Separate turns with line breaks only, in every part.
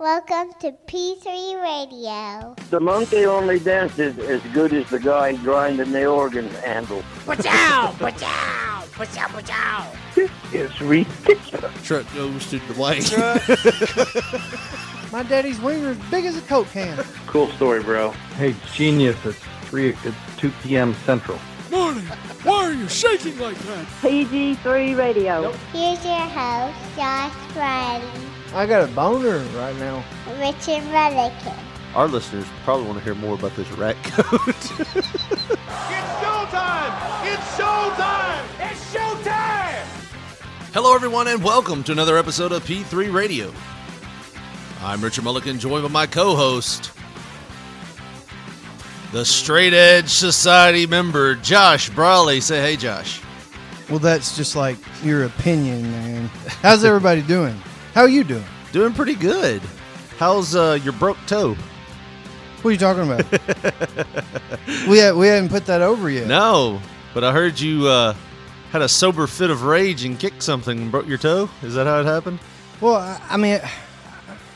Welcome to P3 Radio.
The monkey only dances as good as the guy grinding the organ handle.
Pachow! Pachow! Pachow! Pachow!
This is ridiculous.
Truck goes to Dwayne.
My daddy's wiener is big as a Coke can.
Cool story, bro.
Hey, genius! It's three. It's two p.m. Central.
Morning. Why are you shaking like that?
PG3 Radio.
Here's your host, Josh Riley,
I got a boner right now.
Richard Mulligan.
Our listeners probably want to hear more about this rat coat.
It's showtime! It's showtime! It's showtime!
Hello, everyone, and welcome to another episode of P3 Radio. I'm Richard Mulligan, joined by my co-host, the Straight Edge Society member, Josh Brawley. Say hey, Josh.
Well, that's just like your opinion, man. How's everybody doing? How are you doing?
Doing pretty good. How's uh, your broke toe?
What are you talking about? we ha- we haven't put that over yet.
No, but I heard you uh, had a sober fit of rage and kicked something and broke your toe. Is that how it happened?
Well, I, I mean,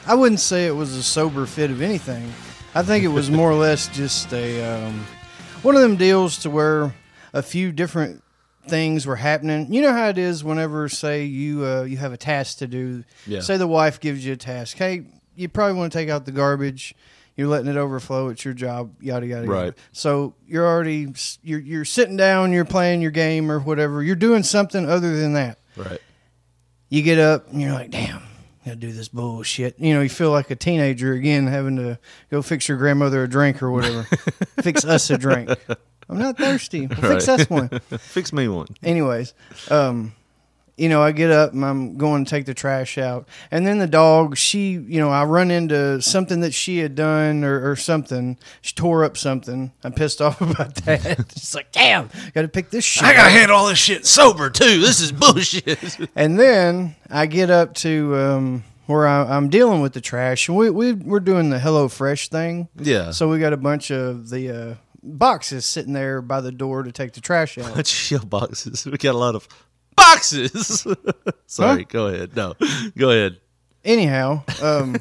I wouldn't say it was a sober fit of anything. I think it was more or less just a um, one of them deals to where a few different things were happening. You know how it is whenever, say, you uh, you have a task to do.
Yeah.
Say the wife gives you a task. Hey, you probably want to take out the garbage. You're letting it overflow. It's your job. Yada yada.
Right.
Yada. So you're already you're you're sitting down. You're playing your game or whatever. You're doing something other than that
Right.
you get up and you're like, damn, gotta do this bullshit. You know, you feel like a teenager again, having to go fix your grandmother a drink or whatever. fix us a drink. I'm not thirsty. Well, Fix
Right.
us one.
Fix me one.
Anyways, um, you know, I get up and I'm going to take the trash out, and then the dog, she, you know, I run into something that she had done or, or something. She tore up something. I'm pissed off about that. it's like, damn, got to pick this shit.
I gotta
up.
handle all this shit sober too. This is bullshit.
And then I get up to um, where I, I'm dealing with the trash. We, we, we're doing the Hello Fresh thing.
yeah.
So we got a bunch of the uh, boxes sitting there by the door to take the trash out.
Let's show boxes. We got a lot of boxes. Sorry.
Huh?
Go ahead. No. Go ahead.
Anyhow, um,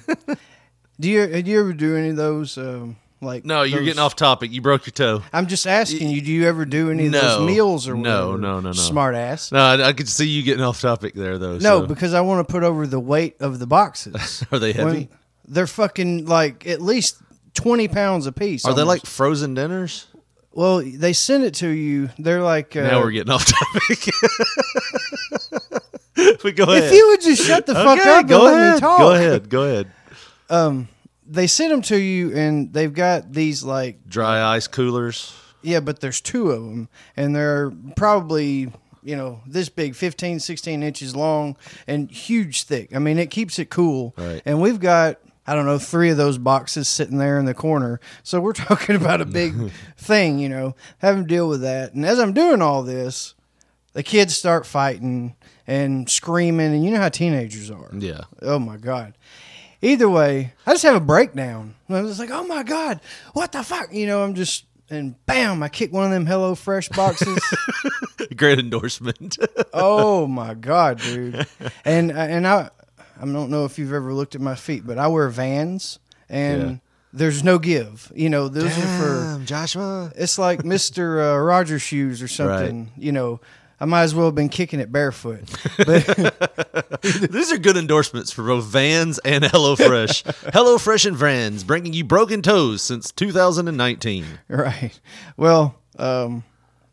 do you do you ever do any of those? Um, like
No, you're
those-
getting off topic. You broke your toe.
I'm just asking you. Do you ever do any of those meals or
No,
whatever?
no, no, no.
Smart ass.
No, I, I could see you getting off topic there though.
No,
so.
because I want to put over the weight of the boxes.
are they heavy?
When they're fucking like at least twenty pounds a piece.
are they like frozen dinners?
Well, they send it to you. They're like. Uh,
now we're getting off topic. but go ahead.
If you would just shut the fuck
Okay,
up and
go
let
ahead.
me talk.
Go ahead. Go ahead.
Um, they send them to you, and they've got these like
Dry ice coolers.
yeah, but there's two of them, and they're probably you know this big 15 16 inches long and huge thick i mean it keeps it cool
Right.
and we've got i don't know three of those boxes sitting there in the corner so we're talking about a big thing you know having to deal with that and as i'm doing all this the kids start fighting and screaming and you know how teenagers are
Yeah.
Oh my god. Either way, I just have a breakdown. I was like, "Oh my god, what the fuck?" You know, I'm just and bam, I kick one of them Hello Fresh boxes.
Great endorsement.
oh my god, dude! And and I I don't know if you've ever looked at my feet, but I wear Vans, and
Yeah.
there's no give. You know, those are for
Joshua.
it's like Mister uh, Rogers shoes or something. You know. I might as well have been kicking it barefoot. But
These are good endorsements for both Vans and HelloFresh. HelloFresh and Vans bringing you broken toes since 2019.
Right. Well, um,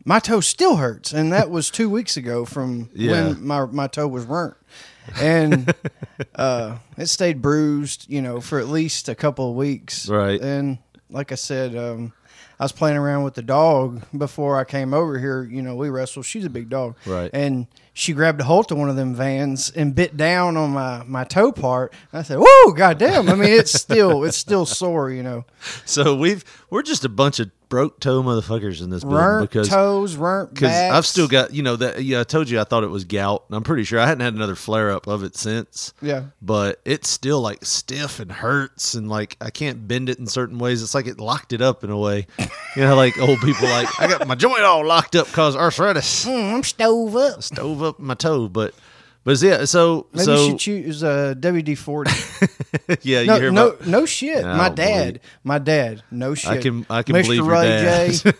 my toe still hurts, and that was two weeks ago from
Yeah.
when my my toe was burnt, and uh, it stayed bruised, you know, for at least a couple of weeks.
Right.
And like I said, um, I was playing around with the dog before I came over here. You know, we wrestle. She's a big dog.
Right.
And she grabbed a hold of one of them vans and bit down on my, my toe part. And I said, "Whoa, goddamn!" I mean, it's still it's still sore, you know.
So we've we're just a bunch of broke toe motherfuckers in this building because
toes, rent
because. I've still got you know that yeah I told you I thought it was gout and I'm pretty sure I hadn't had another flare up of it since
yeah.
but it's still like stiff and hurts and like I can't bend it in certain ways it's like it locked it up in a way you know like old people like I got my joint all locked up cause arthritis
Mm, I'm stove up.
stove up my toe but But yeah, so
Maybe
so
you should choose uh, WD forty.
yeah,
No,
you hear
no,
about
no shit.
I
my
believe
dad, my dad, no shit.
I can- I can
Mr.
believe your
Ray
dad
J,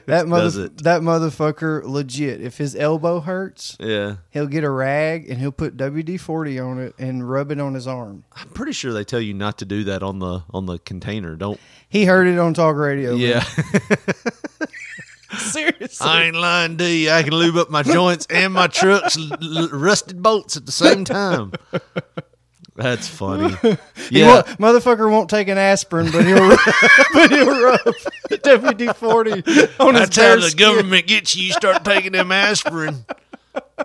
that mother, that motherfucker, legit. If his elbow hurts,
yeah.
he'll get a rag and he'll put WD forty on it and rub it on his arm.
I'm pretty sure they tell you not to do that on the on the container. Don't.
He heard it on talk radio.
Yeah,
seriously.
I ain't lying to you. I can lube up my joints and my truck's l- l- rusted bolts at the same time. That's funny. Yeah,
won't, motherfucker won't take an aspirin, but he'll but he'll rub WD forty on his
that's how the
skin.
government gets you. You start taking them aspirin.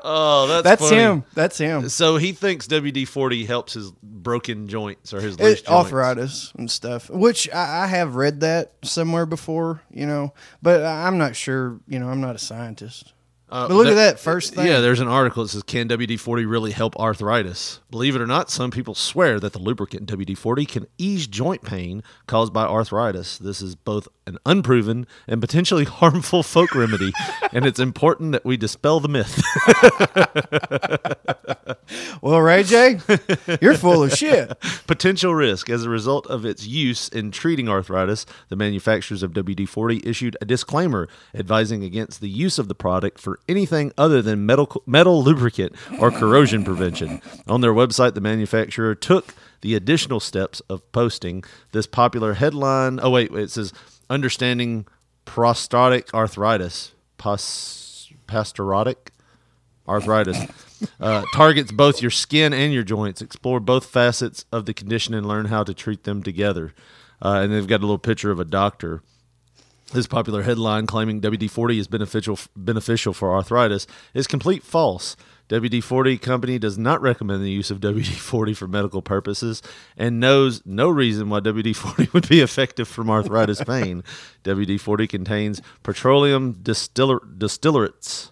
Oh, that's
That's
funny.
him. That's him.
So he thinks WD forty helps his broken joints or his
It,
loose joints.
arthritis and stuff, which I, I have read that somewhere before, you know, but I'm not sure. You know, I'm not a scientist.
Uh,
But look at that first thing.
Yeah, there's an article that says, "Can WD-40 really help arthritis?" Believe it or not, some people swear that the lubricant WD-40 can ease joint pain caused by arthritis. This is both an unproven and potentially harmful folk remedy, and it's important that we dispel the myth.
Well, Ray J, you're full of shit.
Potential risk as a result of its use in treating arthritis, the manufacturers of WD-40 issued a disclaimer advising against the use of the product for anything other than metal metal lubricant or corrosion prevention. On their website, the manufacturer took the additional steps of posting this popular headline. Oh wait, it says understanding prostatic arthritis, pastoratic arthritis uh, targets both your skin and your joints. Explore both facets of the condition and learn how to treat them together. Uh, and they've got a little picture of a doctor. This popular headline claiming WD-40 is beneficial beneficial for arthritis is complete false. WD-40 company does not recommend the use of WD-40 for medical purposes and knows no reason why WD-40 would be effective from arthritis pain. WD-40 contains petroleum distiller, distillates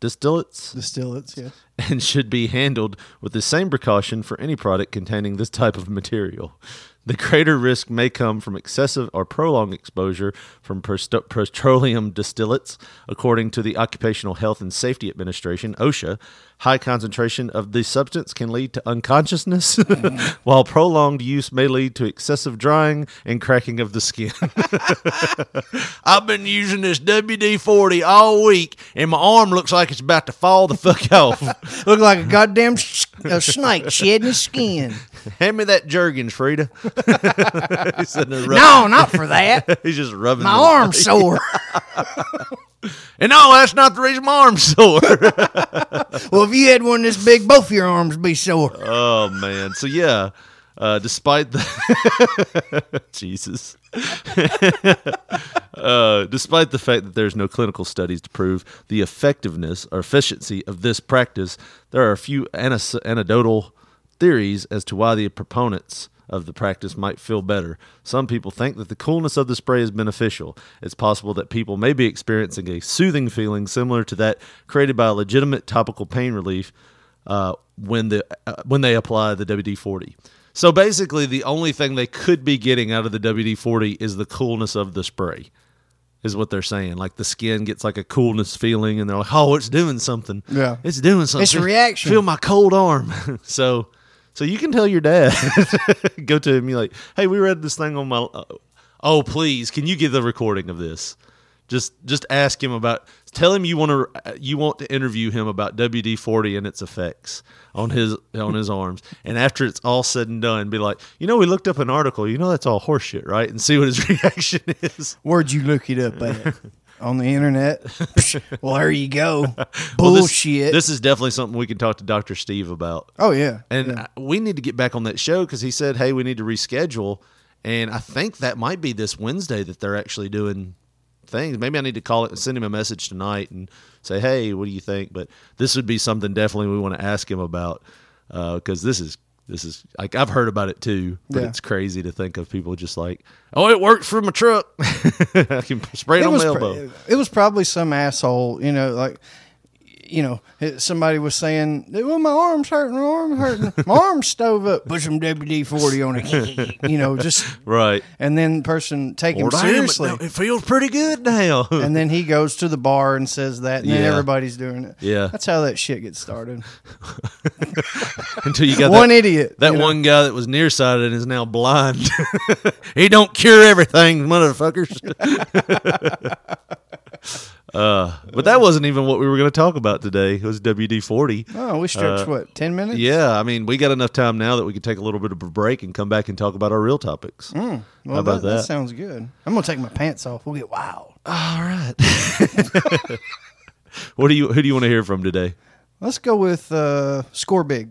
distillates
Distillates, yeah.
and should be handled with the same precaution for any product containing this type of material. The greater risk may come from excessive or prolonged exposure from petroleum distillates, according to the Occupational Health and Safety Administration (OSHA). High concentration of the substance can lead to unconsciousness, while prolonged use may lead to excessive drying and cracking of the skin. I've been using this WD 40 all week, and my arm looks like it's about to fall the fuck off.
Look like a goddamn sh- a snake shedding his skin.
Hand me that Jergens, Frida.
No, not for that.
he's just rubbing
My arm's sore.
And no, that's not the reason my arm's sore.
Well, if you had one this big, both of your arms would be sore.
oh, man. So, yeah, uh, despite the. Jesus. uh, despite the fact that there's no clinical studies to prove the effectiveness or efficiency of this practice, there are a few anes- anecdotal theories as to why the proponents of the practice might feel better. Some people think that the coolness of the spray is beneficial. It's possible that people may be experiencing a soothing feeling similar to that created by a legitimate topical pain relief uh, when the uh, when they apply the WD forty. So basically, the only thing they could be getting out of the WD forty is the coolness of the spray, is what they're saying. Like the skin gets like a coolness feeling, and they're like, "Oh, it's doing something.
Yeah.
it's doing something.
It's a reaction.
Feel my cold arm." so, so you can tell your dad, go to him, be like, "Hey, we read this thing on my. Uh, oh, please, can you give the recording of this?" Just just ask him about. Tell him you want to you want to interview him about WD forty and its effects on his on his arms. And after it's all said and done, be like, you know, we looked up an article. You know, that's all horseshit, right? And see what his reaction is.
Where'd you look it up at? On the internet? well, there you go.
Well, this-
Bullshit.
This, is definitely something we can talk to Doctor Steve about.
oh, yeah.
And
yeah.
I- we need to get back on that show because he said, hey, we need to reschedule. And I think that might be this Wednesday that they're actually doing things. Maybe I need to call it and send him a message tonight and say, hey, what do you think? But this would be something definitely we want to ask him about uh, because this is. This is like I've heard about it too, but
Yeah.
it's crazy to think of people just like, oh, it works for my truck. I can spray it,
it
on my
pr-
elbow.
it was probably some asshole, you know, like you know, somebody was saying, "Well, my arm's hurting, my arm's hurting, my arm's stove up." Put some WD forty on it, you know, just
Right.
and then the person take him
damn,
seriously.
it feels pretty good now.
and then he goes to the bar and says that, and then everybody's doing it.
Yeah.
that's how that shit gets started.
Until you got
One
that,
idiot,
That
you know?
one guy that was nearsighted and is now blind. he don't cure everything, motherfuckers. Uh, but that wasn't even what we were going to talk about today. It was WD forty.
Oh, we stretched
Uh,
what ten minutes?
Yeah, I mean, we got enough time now that we could take a little bit of a break and come back and talk about our real topics.
Well,
How about
that, that
that?
sounds good. I'm gonna take my pants off. We'll get wild.
All right. what do you? Who do you want to hear from today?
Let's go with uh, score big.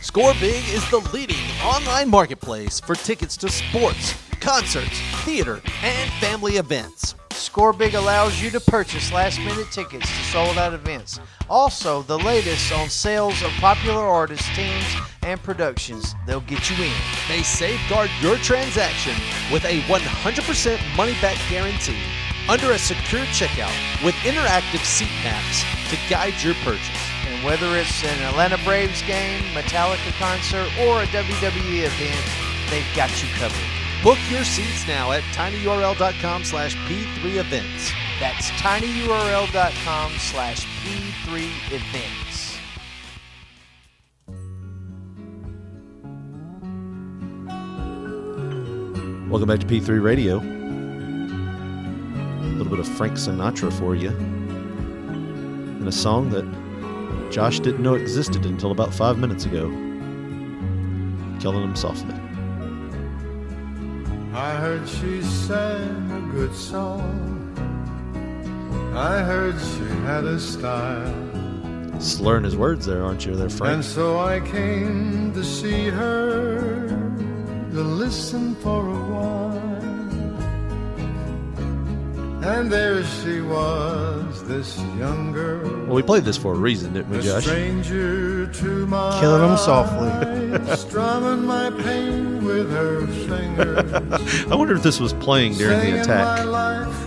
Score Big is the leading online marketplace for tickets to sports, concerts, theater, and family events.
Score Big allows you to purchase last minute tickets to sold out events. Also, the latest on sales of popular artists, teams, and productions. They'll get you in.
They safeguard your transaction with a 100% money back guarantee under a secure checkout with interactive seat maps to guide your purchase.
And whether it's an Atlanta Braves game, Metallica concert, or a WWE event, they've got you covered.
Book your seats now at tinyurl.com slash p3events.
That's tinyurl.com slash P3 events.
Welcome back to P3 Radio. A little bit of Frank Sinatra for you. And a song that Josh didn't know existed until about five minutes ago. Killing him softly.
I heard she sang a good song. I heard she had a style.
Slurring his words there, aren't you, there, Frank?
And so I came to see her, to listen for a while. And there she was, this young girl,
Well, we played this for a reason, didn't we,
a
Josh?
stranger to my
Killing 'em softly.
strumming my pain with her fingers.
I wonder if this was playing during the attack.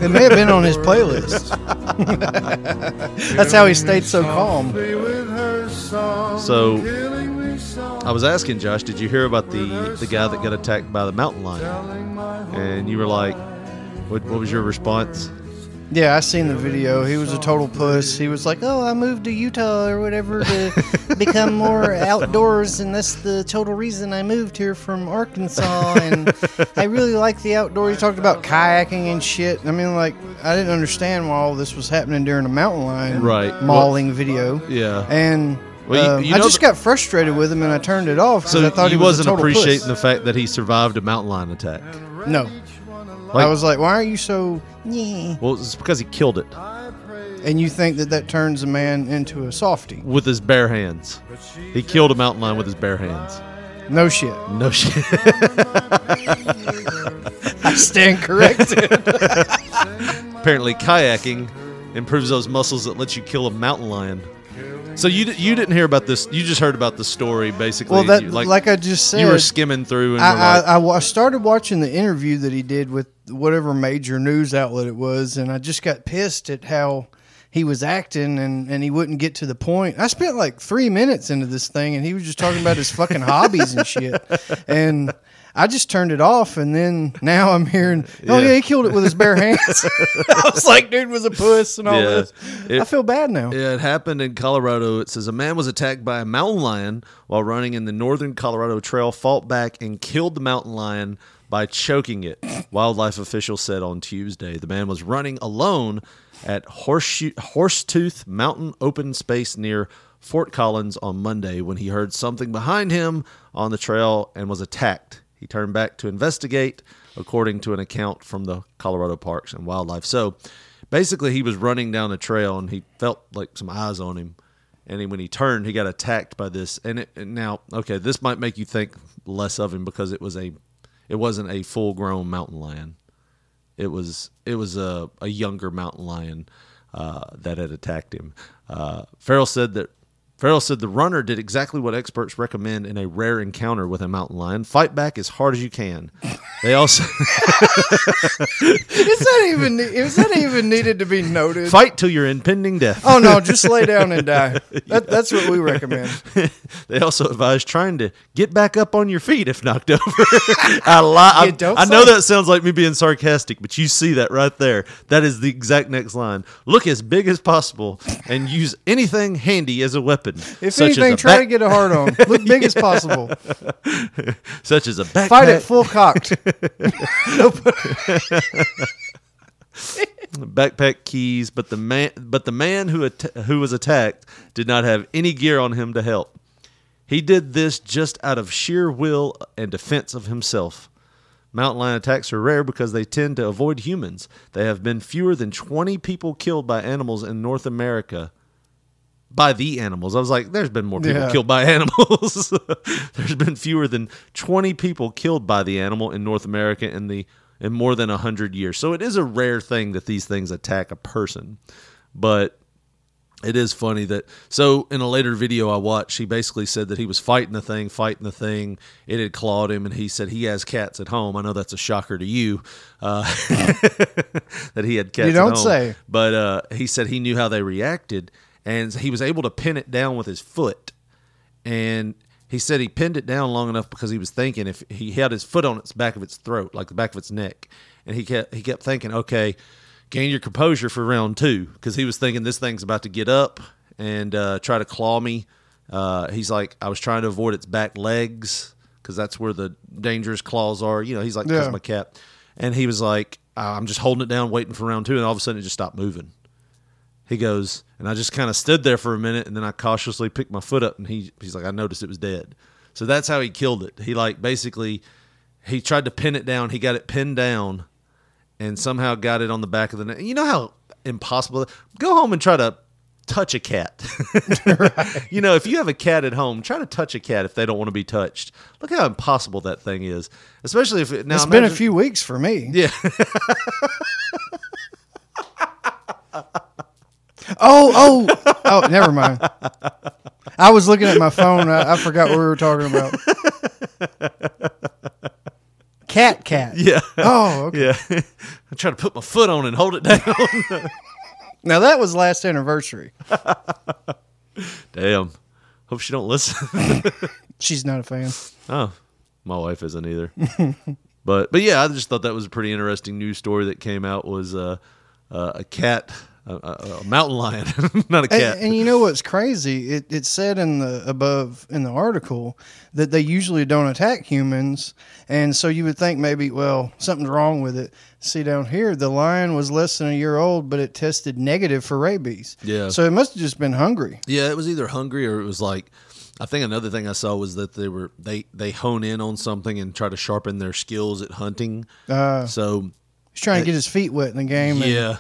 It may have been on his playlist. That's how he stayed so calm.
softly with her song,
So-
killing me softly,
I was asking Josh, did you hear about the the guy that got attacked by the mountain lion?
telling my whole
And you were like, what, what was your response?
Yeah, I seen the video. He was a total puss. He was like, "Oh, I moved to Utah or whatever to become more outdoors, and that's the total reason I moved here from Arkansas. And I really like the outdoors." He talked about kayaking and shit. I mean, like, I didn't understand why all this was happening during a mountain lion
Right.
mauling video.
Yeah.
And
Well, you-
uh,
you
I just got frustrated with him, and I turned it off because
So
I thought
he,
he, was a
wasn't
total
appreciating
puss.
the fact that he survived a mountain lion attack.
No,
Like-
I was like, "Why are you so?" Yeah.
Well, it's because he killed it
And you think that that turns a man into a softie?
with his bare hands. He killed a mountain lion with his bare hands.
No shit.
No shit.
I stand corrected.
Apparently, kayaking improves those muscles that let you kill a mountain lion. So you you didn't hear about this? You just heard about the story, basically.
well, that
You-
like, I just said,
you were skimming through, and
I, I,
like,
I wa- started watching the interview that he did with whatever major news outlet it was, and I just got pissed at how he was acting, and, and he wouldn't get to the point. I spent like three minutes into this thing, and he was just talking about his fucking hobbies and shit, and. I just turned it off, and then now I'm hearing, "Oh
Yeah.
yeah, he killed it with his bare hands." I was like, "Dude was a puss," and all
Yeah.
this.
It-
I feel bad now.
Yeah, it happened in Colorado. It says a man was attacked by a mountain lion while running in the northern Colorado Trail, fought back and killed the mountain lion by choking it. Wildlife officials said on Tuesday the man was running alone at Horseshoe, Horsetooth Mountain open space near Fort Collins on Monday when he heard something behind him on the trail and was attacked. He turned back to investigate, according to an account from the Colorado Parks and Wildlife. So basically, he was running down a trail and he felt like some eyes on him. And he, when he turned, he got attacked by this. And, it, and now, okay, this might make you think less of him because it was a, it wasn't a full grown mountain lion. It was it was a, a younger mountain lion uh, that had attacked him. Uh, Farrell said that Farrell said the runner did exactly what experts recommend in a rare encounter with a mountain lion: fight back as hard as you can. They also
Is that even is that even needed to be noted?
fight till your impending death.
Oh no, just lay down and die. That, that's what we recommend.
They also advise trying to get back up on your feet if knocked over. I, li- I,
don't
I know that sounds like me being sarcastic, but you see that right there. That is the exact next line. Look as big as possible and use anything handy as a weapon.
If
such as
anything,
a
try
back-
to get a hard on. Look big as possible.
such as a backpack.
Fight it full cocked.
backpack keys, but the man, but the man who at- who was attacked did not have any gear on him to help. He did this just out of sheer will and defense of himself. Mountain lion attacks are rare because they tend to avoid humans. They have been fewer than 20 people killed by animals in North America. By the animals. I was like, there's been more people
Yeah.
killed by animals. there's been fewer than 20 people killed by the animal in North America in the in more than 100 years. So it is a rare thing that these things attack a person. But it is funny that so in a later video I watched, he basically said that he was fighting the thing, fighting the thing. It had clawed him, and he said he has cats at home. I know that's a shocker to you uh, that he had cats.
You don't say.
But uh, he said he knew how they reacted, and he was able to pin it down with his foot. And he said he pinned it down long enough because he was thinking if he had his foot on its back of its throat, like the back of its neck, and he kept he kept thinking, okay, gain your composure for round two, because he was thinking this thing's about to get up and uh, try to claw me. Uh, he's like, I was trying to avoid its back legs because that's where the dangerous claws are. You know, he's like,
Yeah.
that's my cat, and he was like, I'm just holding it down, waiting for round two, and all of a sudden it just stopped moving. He goes, and I just kind of stood there for a minute, and then I cautiously picked my foot up, and he he's like, I noticed it was dead. So that's how he killed it. He like basically, he tried to pin it down. He got it pinned down, and somehow got it on the back of the neck. You know how impossible. Go home and try to touch a cat. You know, if you have a cat at home, try to touch a cat if they don't want to be touched. Look how impossible that thing is, especially if it, now
It's been a few weeks for me.
Yeah.
Oh, oh, oh, never mind. I was looking at my phone. I, I forgot what we were talking about. Cat, cat.
Yeah.
Oh, okay.
Yeah. I try to put my foot on it and hold it down.
Now that was last anniversary.
Damn. Hope she don't listen.
She's not a fan.
oh, my wife isn't either. but but yeah, I just thought that was a pretty interesting news story that came out. Was uh, uh, a cat, a, a, a mountain lion, not a cat.
And, and you know what's crazy? It, it said in the above in the article that they usually don't attack humans, and so you would think maybe well something's wrong with it. See down here, the lion was less than a year old, but it tested negative for rabies.
Yeah.
So it must have just been hungry.
Yeah, it was either hungry or it was like I think another thing I saw was that they were they they hone in on something and try to sharpen their skills at hunting.
Uh,
So
he's trying to get his feet wet in the game.
Yeah,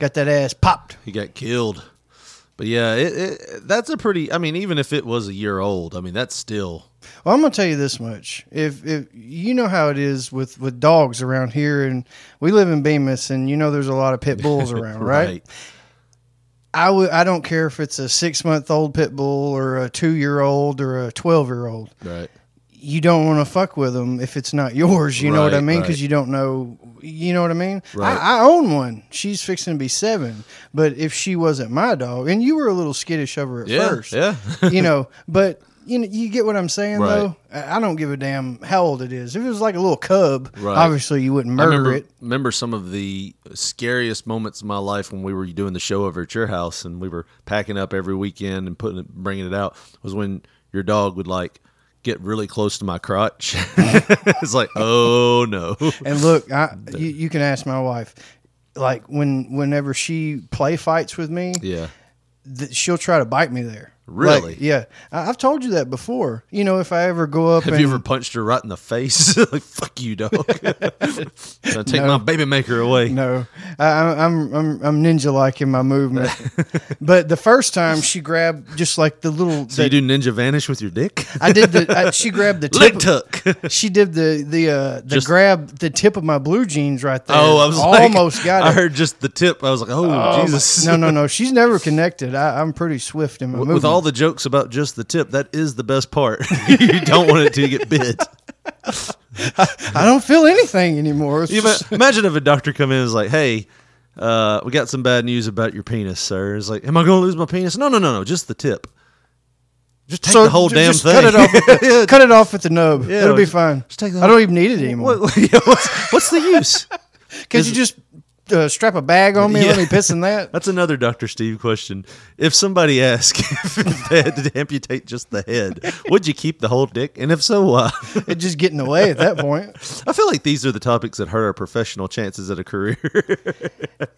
Got that ass popped.
he got killed. But yeah, it, it, that's a pretty. I mean, even if it was a year old, I mean, that's still
Well, I'm gonna tell you this much: if if you know how it is with with dogs around here, and we live in Bemis, and you know there's a lot of pit bulls around, right? I would. I don't care if it's a six month old pit bull or a two year old or a twelve year old.
right.
You don't want to fuck with them if it's not yours. You know what I mean? Because
right.
you don't know. You know what I mean?
Right.
I, I own one. She's fixing to be seven. But if she wasn't my dog, and you were a little skittish of her at
Yeah,
first,
yeah.
you know, but you know, you get what I'm saying
Right.
though. I I don't give a damn how old it is. If it was like a little cub,
Right.
obviously you wouldn't
I
murder
remember,
it.
remember some of the scariest moments of my life when we were doing the show over at your house and we were packing up every weekend and putting it, bringing it out was when your dog would like get really close to my crotch. Uh-huh. it's like, oh no.
And look, I, you, you can ask my wife. Like when, whenever she play fights with me,
Yeah.
th- she'll try to bite me there.
Really?
Like, yeah. I, I've told you that before. You know, if I ever go up
Have
and
you ever punched her right in the face? like, fuck you, dog. Gonna take my baby maker away.
No, I, I- I'm I'm I'm ninja like in my movement. but the first time she grabbed just like the little.
So you do ninja vanish with your dick?
I did the. I, she grabbed the tip.
Leg tuck.
She did the the uh, the
Just-
grab the tip of my blue jeans right there.
Oh, I was like-
almost got it.
I heard just the tip. I was like, oh,
Oh,
Jesus.
No, no, no. She's never connected. I, I'm pretty swift in my
With-
movement.
With all the jokes about just the tip, that is the best part. you don't want it to get bit.
I don't feel anything anymore. It's
You
just-
imagine if a doctor come in and is like, "Hey, uh, we got some bad news about your penis, sir." It's like, "Am I going to lose my penis?" No, no, no, no, just the tip. Just take the whole
ju-
damn
just
thing.
Cut it off. At the, cut it off at the nub.
Yeah,
It'll be
just-
fine.
just take the
I don't even need it anymore.
What- what's, what's the use?
Could you just uh, strap a bag on me and let
Yeah.
me piss in that?
That's another Dr. Steve question. If somebody asked if they had to amputate just the head, would you keep the whole dick? And if so, why?
It just get in the way at that point.
I feel like these are the topics that hurt our professional chances at a career.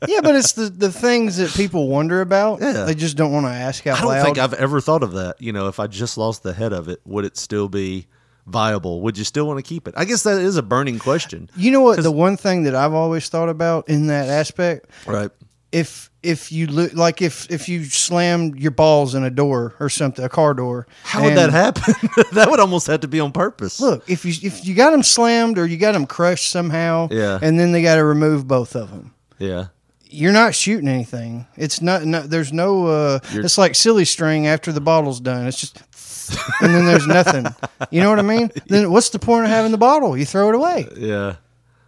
Yeah, but it's the, the things that people wonder about.
Yeah.
They just don't want to ask out
I don't
loud.
think I've ever thought of that. You know, if I just lost the head of it, would it still be viable? Would you still want to keep it? I guess that is a burning question.
you know what? The one thing that I've always thought about in that aspect,
Right.
if if you lo- like if if you slammed your balls in a door or something, a car door,
How would that happen? that would almost have to be on purpose.
Look, if you if you got them slammed or you got them crushed somehow,
Yeah.
and then they got to remove both of them.
Yeah.
You're not shooting anything. It's not. No, there's no. Uh,
You're-
it's like silly string after the bottle's done. It's just, and then there's nothing. You know what I mean? Then what's the point of having the bottle? You throw it away.
Yeah.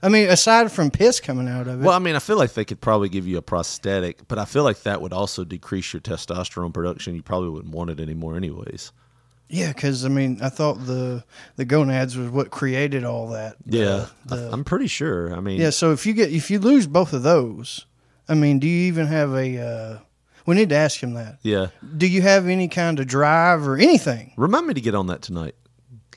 I mean, aside from piss coming out of it.
Well, I mean, I feel like they could probably give you a prosthetic, but I feel like that would also decrease your testosterone production. You probably wouldn't want it anymore, anyways.
yeah, because I mean, I thought the the gonads was what created all that.
Yeah,
the-
I'm pretty sure. I mean,
yeah. So if you get if you lose both of those, I mean, do you even have a? Uh, we need to ask him that.
yeah.
Do you have any kind of drive or anything?
Remind me to get on that tonight.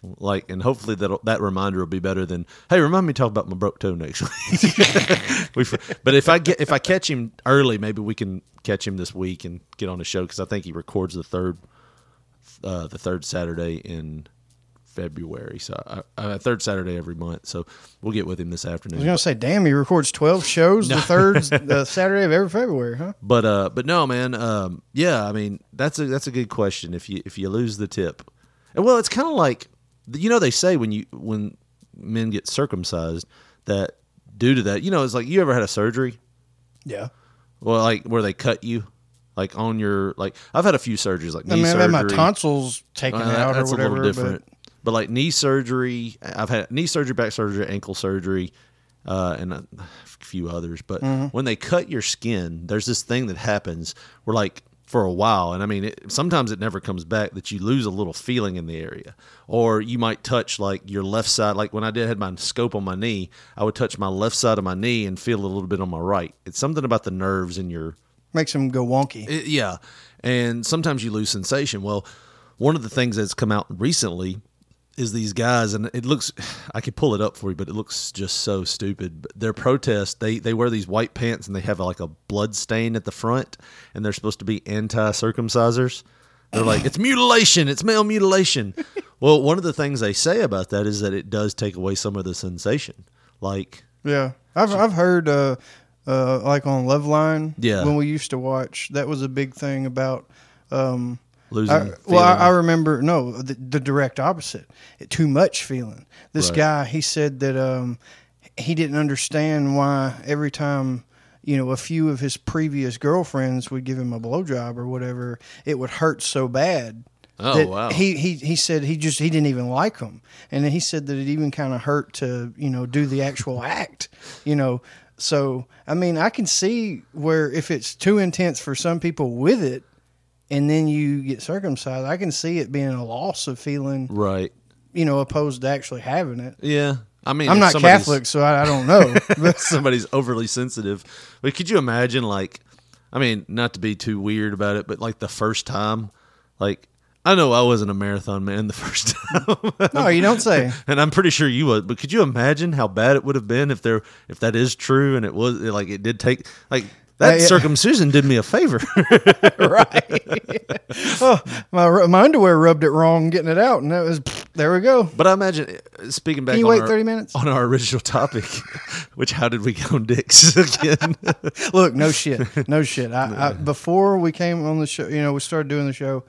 Like, and hopefully that that reminder will be better than, hey, remind me to talk about my broke toe next week. we, but if I get if I catch him early, maybe we can catch him this week and get on the show because I think he records the third uh, the third Saturday in February. So uh, uh, third Saturday every month. So we'll get with him this afternoon.
I was gonna say, damn, he records twelve shows the third the Saturday of every February, huh?
But uh, but no, man. Um, yeah, I mean that's a that's a good question. If you if you lose the tip, and well, it's kind of like you know they say when you when men get circumcised that due to that, you know, it's like you ever had a surgery,
Yeah.
well, like where they cut you, like on your like I've had a few surgeries like knee
I mean, I've had my tonsils taken
Uh, that-
out or
that's
whatever.
a little different. But, like knee surgery, I've had knee surgery, back surgery, ankle surgery, uh, and a few others. But
Mm-hmm.
when they cut your skin, there's this thing that happens where, like, for a while, and I mean, it, sometimes it never comes back. That you lose a little feeling in the area, or you might touch like your left side. Like when I did had my scope on my knee, I would touch my left side of my knee and feel a little bit on my right. It's something about the nerves in your
Makes them go wonky.
it- yeah, and sometimes you lose sensation. Well, one of the things that's come out recently is these guys, and it looks. I could pull it up for you, but it looks just so stupid. But Their protest, they they wear these white pants and they have like a blood stain at the front, and they're supposed to be anti-circumcisers. They're like, it's mutilation, it's male mutilation. well, one of the things they say about that is that it does take away some of the sensation. Like,
Yeah, I've I've heard uh, uh, like on Loveline.
Yeah.
when we used to watch, that was a big thing about. Um,
losing.
I, well, I. I remember no, the, the direct opposite. Too much feeling. This
Right.
guy, he said that um, he didn't understand why every time. You know, a few of his previous girlfriends would give him a blowjob or whatever. It would hurt so bad.
Oh, wow.
He he he said he just he didn't even like them, and then he said that it even kind of hurt to you know do the actual act. You know, so I mean, I can see where if it's too intense for some people with it, and then you get circumcised, I can see it being a loss of feeling,
right.
you know, opposed to actually having it.
Yeah. I mean,
I'm not Catholic, so I, I don't know. But
somebody's overly sensitive. But could you imagine, like, I mean, not to be too weird about it, but like the first time, like, I know I wasn't a marathon man the first time,
no, you don't say.
and I'm pretty sure you would. But could you imagine how bad it would have been if there, if that is true, and it was like it did take like that
Uh, yeah.
circumcision did me a favor.
right. oh, my my underwear rubbed it wrong getting it out, and that was there we go.
but I imagine, speaking back,
Can you
on
wait
our-
30 minutes?
on our original topic, which how did we get on dicks again?
Look, no shit, no shit. I, I before we came on the show, you know, we started doing the show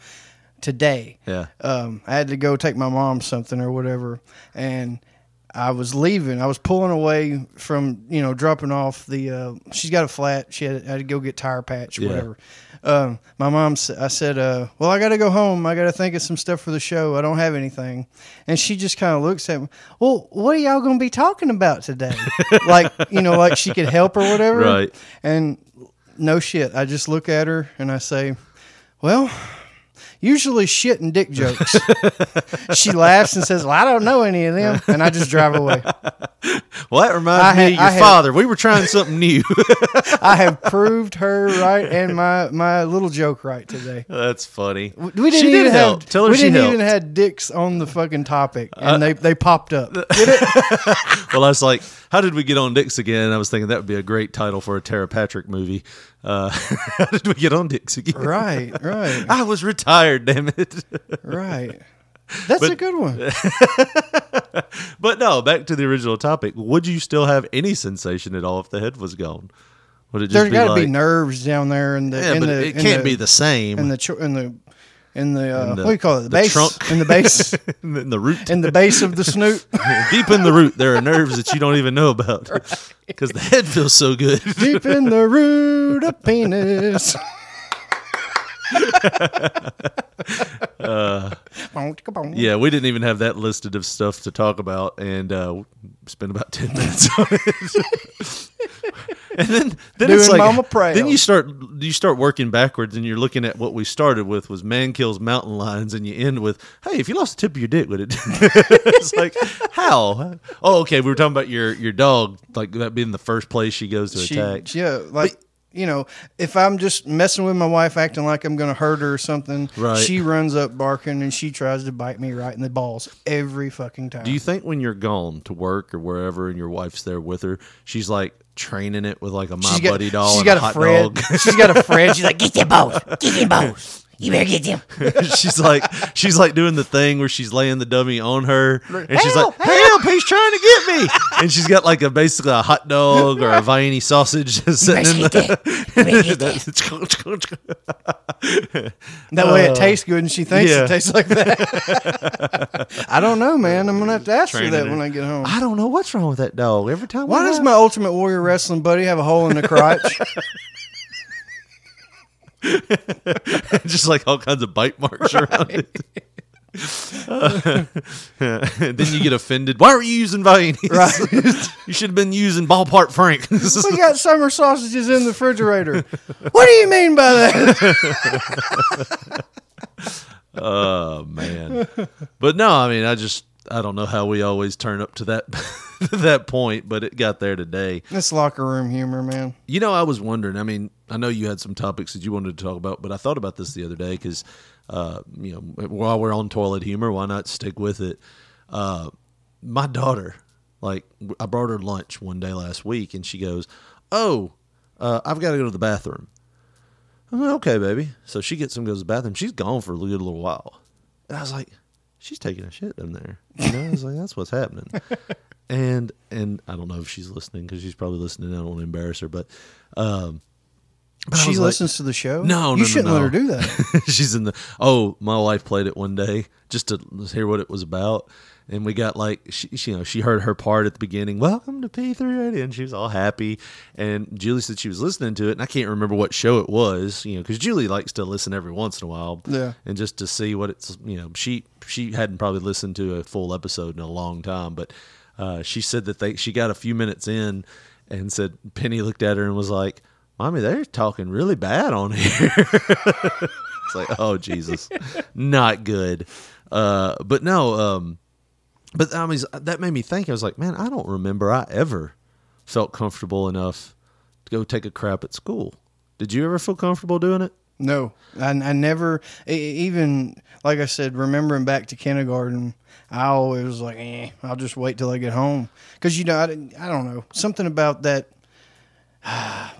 today.
yeah,
Um, I had to go take my mom something or whatever, and I was leaving. I was pulling away from you know dropping off the. Uh, she's got a flat. She had, had to go get tire patch or
Yeah.
whatever. Um, my mom, I said, uh, "Well, I got to go home. I got to think of some stuff for the show. I don't have anything." And she just kind of looks at me. Well, what are y'all going to be talking about today? like you know, like she could help or whatever.
Right.
And no shit. I just look at her and I say, "Well." Usually shit and dick jokes. she laughs and says, "Well, I don't know any of them," and I just drive away.
Well, that reminds
I
me
had-
of your
I had-
father. We were trying something new.
I have proved her right and my my little joke right today.
That's funny.
We didn't
she
even
did help.
have
Tell her
we
she
didn't
helped. Uh,
even have dicks on the fucking topic, and they they popped up. Get it?
well, I was like, how did we get on Dicks again? I was thinking that would be a great title for a Tera Patrick movie. Uh, how did we get on Dicks again?
Right, right,
I was retired, damn it.
right. That's
But-
a good one.
but no, back to the original topic. Would you still have any sensation at all if the head was gone? Would it just
There's got to
like,
be nerves down there, in the
Yeah,
in
but
the
it can't
the,
be the same.
in the in the in the, uh,
In the-
what do you call it? The,
the
base
trunk.
in the base
in the root.
in the base of the snoot.
Deep in the root, there are nerves that you don't even know about because the head feels so good.
Deep in the root of penis.
Uh, Yeah, we didn't even have that listed of stuff to talk about, and uh, spent about ten minutes on it. and then, then it's
Doing
like,
Mama
then you start you start working backwards, and you're looking at what we started with was man kills mountain lions, and you end with, hey, if you lost the tip of your dick, would it? it's like how? Oh, okay, we were talking about your your dog, like that being the first place she goes to
She,
attack.
yeah, like you know, if I'm just messing with my wife, acting like I'm going to hurt her or something,
Right.
she runs up barking and she tries to bite me right in the balls every fucking time.
Do you think when you're gone to work or wherever, and your wife's there with her, she's like training it with like a my
She's got-
buddy doll
she's
and
got
a
a
hot
Fred.
dog?
She's got a Fred. She's like,
Get your both. Get your both. You better get them.
she's like she's like doing the thing where she's laying the dummy on her and she's like help he's trying to get me and she's got like a basically a hot dog or a Viennese sausage sitting in the
that way it uh, tastes good and she thinks
yeah.
it tastes like that. I don't know, man. I'm going to have to ask her that
her.
when I get home.
I don't know what's wrong with that dog every time
Why
we
does
have-
my Ultimate Warrior wrestling buddy have a hole in the crotch?
just like all kinds of bite marks around it Uh, then you get offended. Why are you using Viennese?
Right.
you should have been using Ballpark Frank.
we got summer sausages in the refrigerator. What do you mean by that?
Oh man. But no, I mean, I just I don't know how we always turn up to that that point, but it got there today.
This locker room humor, man.
You know, I was wondering. I mean, I know you had some topics that you wanted to talk about, but I thought about this the other day because, uh, you know, while we're on toilet humor, why not stick with it? Uh, my daughter, like, I brought her lunch one day last week, and she goes, "Oh, uh, I've got to go to the bathroom." I'm like, "Okay, baby." So she gets some, goes to the bathroom. She's gone for a good little while, and I was like, "She's taking a shit in there." You know, I was like, "That's what's happening." and and I don't know if she's listening because she's probably listening. I don't want to embarrass her, but um, but
She
was like-
listens to the show.
No, no,
you
no,
shouldn't
no.
let her do that.
she's in the. Oh, my wife played it one day just to hear what it was about, and we got like she, she you know, she heard her part at the beginning. Welcome to P three Radio, and she was all happy. And Julie said she was listening to it, and I can't remember what show it was, you know, because Julie likes to listen every once in a while,
Yeah.
and just to see what it's, you know, she she hadn't probably listened to a full episode in a long time, but uh, she said that they she got a few minutes in, and said Penny looked at her and was like. Mommy, they're talking really bad on here. it's like, oh Jesus, not good. Uh, but no, um, but I mean, that made me think. I was like, man, I don't remember I ever felt comfortable enough to go take a crap at school. Did you ever feel comfortable doing it?
No, I, I never even like I said, remembering back to kindergarten, I always was like, eh, I'll just wait till I get home because you know I, I don't know something about that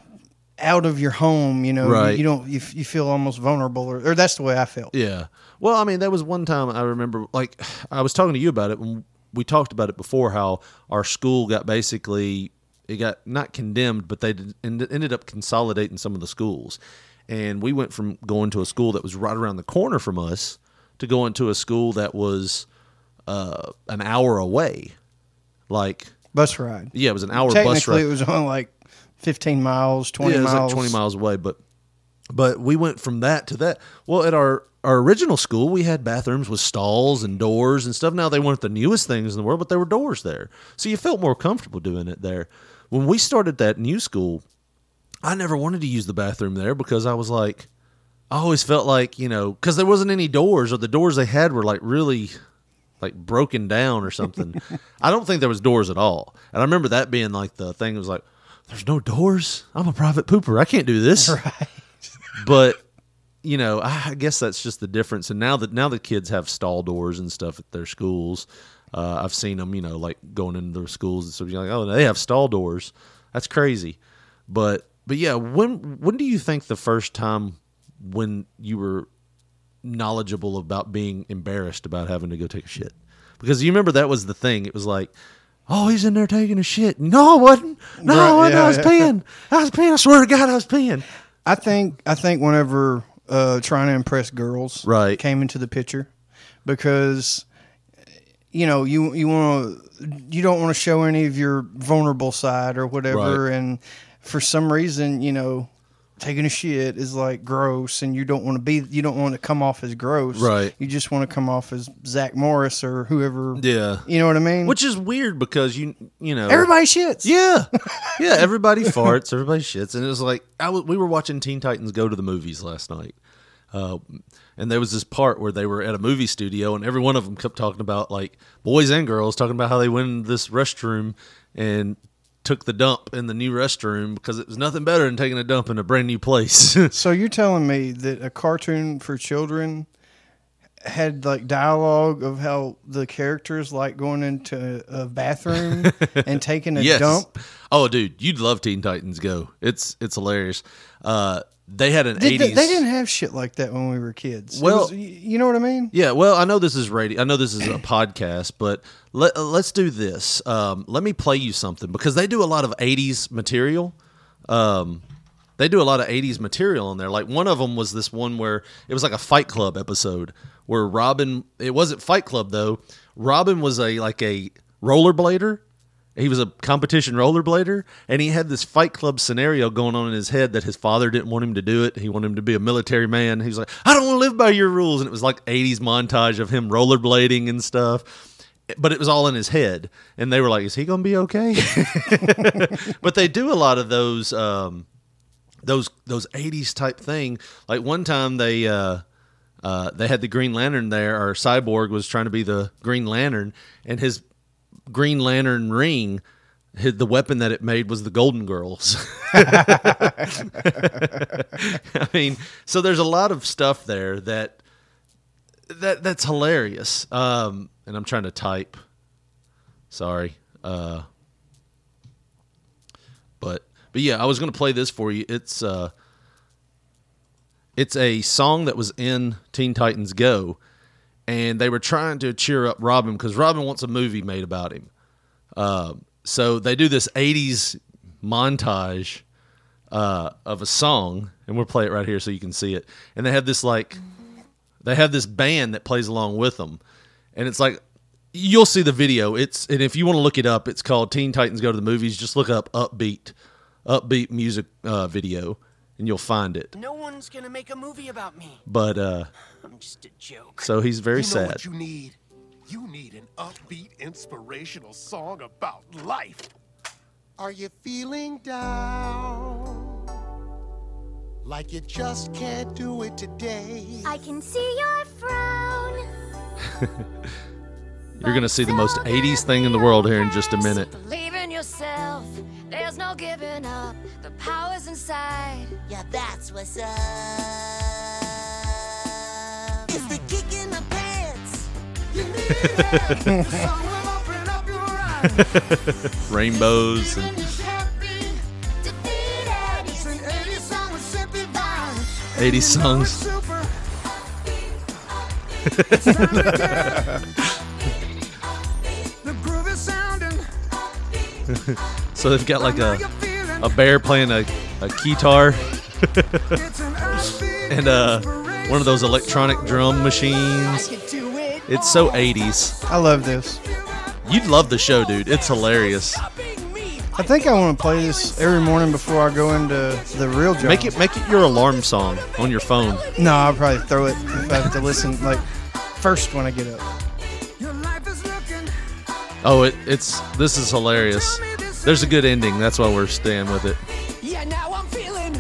out of your home. You know, you-
Right.
you, don't you, you feel almost vulnerable, or, or that's the way I felt.
Yeah. Well, I mean, that was one time I remember, like, I was talking to you about it when we talked about it before, how our school got basically, it got not condemned, but they did, end- ended up consolidating some of the schools. And we went from going to a school that was right around the corner from us to going to a school that was uh, an hour away. like
Bus ride.
yeah, it was an hour bus ride.
it was only like 15 miles, 20
yeah, it was
miles.
like 20 miles away, but but we went from that to that. Well, at our our original school, we had bathrooms with stalls and doors and stuff. Now they weren't the newest things in the world, but there were doors there, so you felt more comfortable doing it there. When we started that new school, I never wanted to use the bathroom there because I was like, I always felt like you know, because there wasn't any doors, or the doors they had were like really like broken down or something. I don't think there was doors at all. And I remember that being like the thing it was like, there's no doors. I'm a private pooper. I can't do this.
Right.
But you know, I guess that's just the difference. And now that now the kids have stall doors and stuff at their schools, uh, I've seen them. You know, like going into their schools and stuff. You're like, oh, they have stall doors. That's crazy. But but yeah, when when do you think the first time when you were knowledgeable about being embarrassed about having to go take a shit? Because you remember that was the thing. It was like, oh, he's in there taking a shit. No, I wasn't. No, I, wasn't. I was
yeah.
peeing. I was peeing. I swear to God, I was peeing.
I think I think whenever uh, trying to impress girls
Right.
came into the picture because you know you you want to you don't want to show any of your vulnerable side or whatever
Right.
and for some reason you know taking a shit is like gross and you don't want to be you don't want to come off as gross
Right.
you just want to come off as Zach Morris or whoever
Yeah.
you know what I mean
Which is weird because you you know
everybody shits
Yeah, yeah. Everybody farts. Everybody shits, and it was like I w- we were watching Teen Titans go to the movies last night, uh, and there was this part where they were at a movie studio, and every one of them kept talking about like boys and girls talking about how they went in this restroom and took the dump in the new restroom because it was nothing better than taking a dump in a brand new place.
So you're telling me that a cartoon for children had like dialogue of how the characters like going into a bathroom and taking a
yes.
dump?
Oh, dude, you'd love Teen Titans Go. It's it's hilarious. Uh, they had an
They,
eighties.
they didn't have shit like that when we were kids.
Well-
was- you know what I mean?
Yeah, well, I know this is radio. I know this is a podcast, but let, let's do this. Um, let me play you something because they do a lot of '80s material. Um, they do a lot of '80s material in there. Like one of them was this one where it was like a Fight Club episode where Robin. It wasn't Fight Club though. Robin was a like a rollerblader. He was a competition rollerblader, and he had this Fight Club scenario going on in his head that his father didn't want him to do it. He wanted him to be a military man. He was like, "I don't want to live by your rules," and it was like '80s montage of him rollerblading and stuff. But it was all in his head, and they were like, "Is he going to be okay?" but they do a lot of those um, those those 80s type thing. Like one time they uh, uh, they had the Green Lantern there, or Cyborg was trying to be the Green Lantern, and his Green Lantern ring, the weapon that it made was the Golden Girls. I mean, so there's a lot of stuff there that that that's hilarious. Um, and I'm trying to type. Sorry. Uh, but but yeah, I was going to play this for you. It's uh it's a song that was in Teen Titans Go and they were trying to cheer up Robin because Robin wants a movie made about him. Um, so they do this 80s montage uh, of a song, and we'll play it right here so you can see it. And they have this like, they have this band that plays along with them, and it's like you'll see the video. It's and if you want to look it up, it's called Teen Titans Go to the Movies. Just look up upbeat, upbeat music uh, video, and you'll find it.
No one's gonna make a movie about me.
But uh,
I'm just a joke.
so he's very
you know
sad.
what you need? You need an upbeat, inspirational song about life. Are you feeling down? Like you just can't do it today?
I can see your frown.
You're gonna see the most '80s thing in the world here in just a minute.
Believe in yourself. There's no giving up. The power's inside.
Yeah, that's what's up. It's the kick in the pants. You need it. Someone open up your eyes.
Rainbows and
80 song with Simply Vine.
80s songs.
The groove is sounding.
so they've got like a a bear playing a, a guitar and uh one of those electronic drum machines. It's so 80s.
I love this.
You'd love the show, dude. It's hilarious.
I think I want to play this every morning before I go into the real job.
Make it make it your alarm song on your phone.
No, I'll probably throw it if I have to listen like first when I get up.
Oh, it, it's this is hilarious. There's a good ending. That's why we're staying with it.
Yeah, now I'm feeling.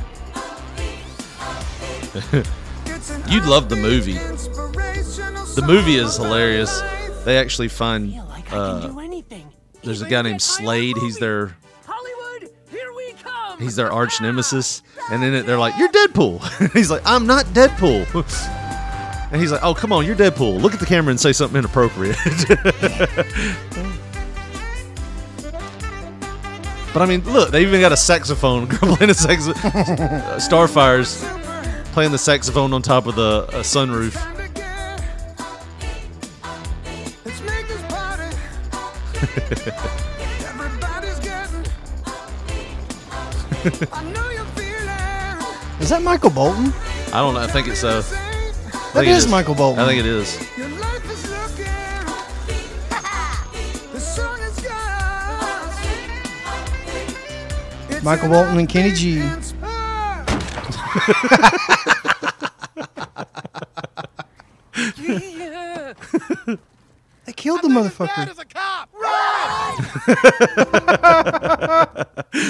You'd love the movie. The movie is hilarious. They actually find uh, there's a guy named Slade. He's their he's their arch nemesis, and in it they're like, "You're Deadpool." he's like, "I'm not Deadpool." and he's like, "Oh, come on, you're Deadpool. Look at the camera and say something inappropriate." But I mean, look, they even got a saxophone. Girl playing a sax. uh, Starfire's playing the saxophone on top of the uh, sunroof.
Let's make this party. Everybody's getting. I know you're feeling.
Is that Michael Bolton?
I don't know. I think it's uh. I
That
think it
is Michael Bolton.
I think it is.
Michael Bolton and Kenny G. They killed the motherfucker.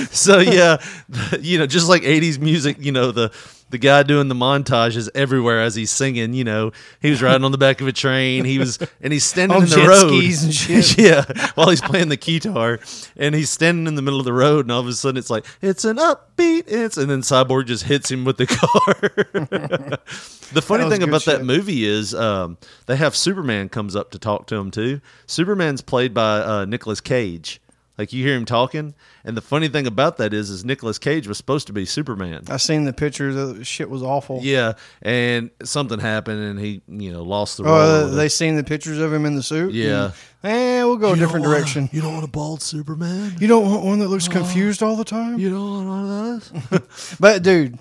so yeah, you know, just like '80s music, you know, the the guy doing the montages everywhere as he's singing. You know, he was riding on the back of a train. He was, and he's standing in the road,
skis and shit.
yeah, while he's playing the guitar, and he's standing in the middle of the road, and all of a sudden it's like it's an upbeat, it's, and then Cyborg just hits him with the car. the funny thing about that movie is um, they have Superman comes up to talk to him too. Superman's played by uh, Nicolas Cage. Like you hear him talking, and the funny thing about that is, is Nicolas Cage was supposed to be Superman.
I seen the pictures. The shit was awful.
Yeah, and something happened, and he, you know, lost the
Oh,
role.
uh, they seen the pictures of him in the suit.
Yeah.
And, eh, we'll go a
You don't
different
wanna-
direction.
You don't want a bald Superman.
You don't want one that looks confused all the time.
You don't want one of those.
But dude,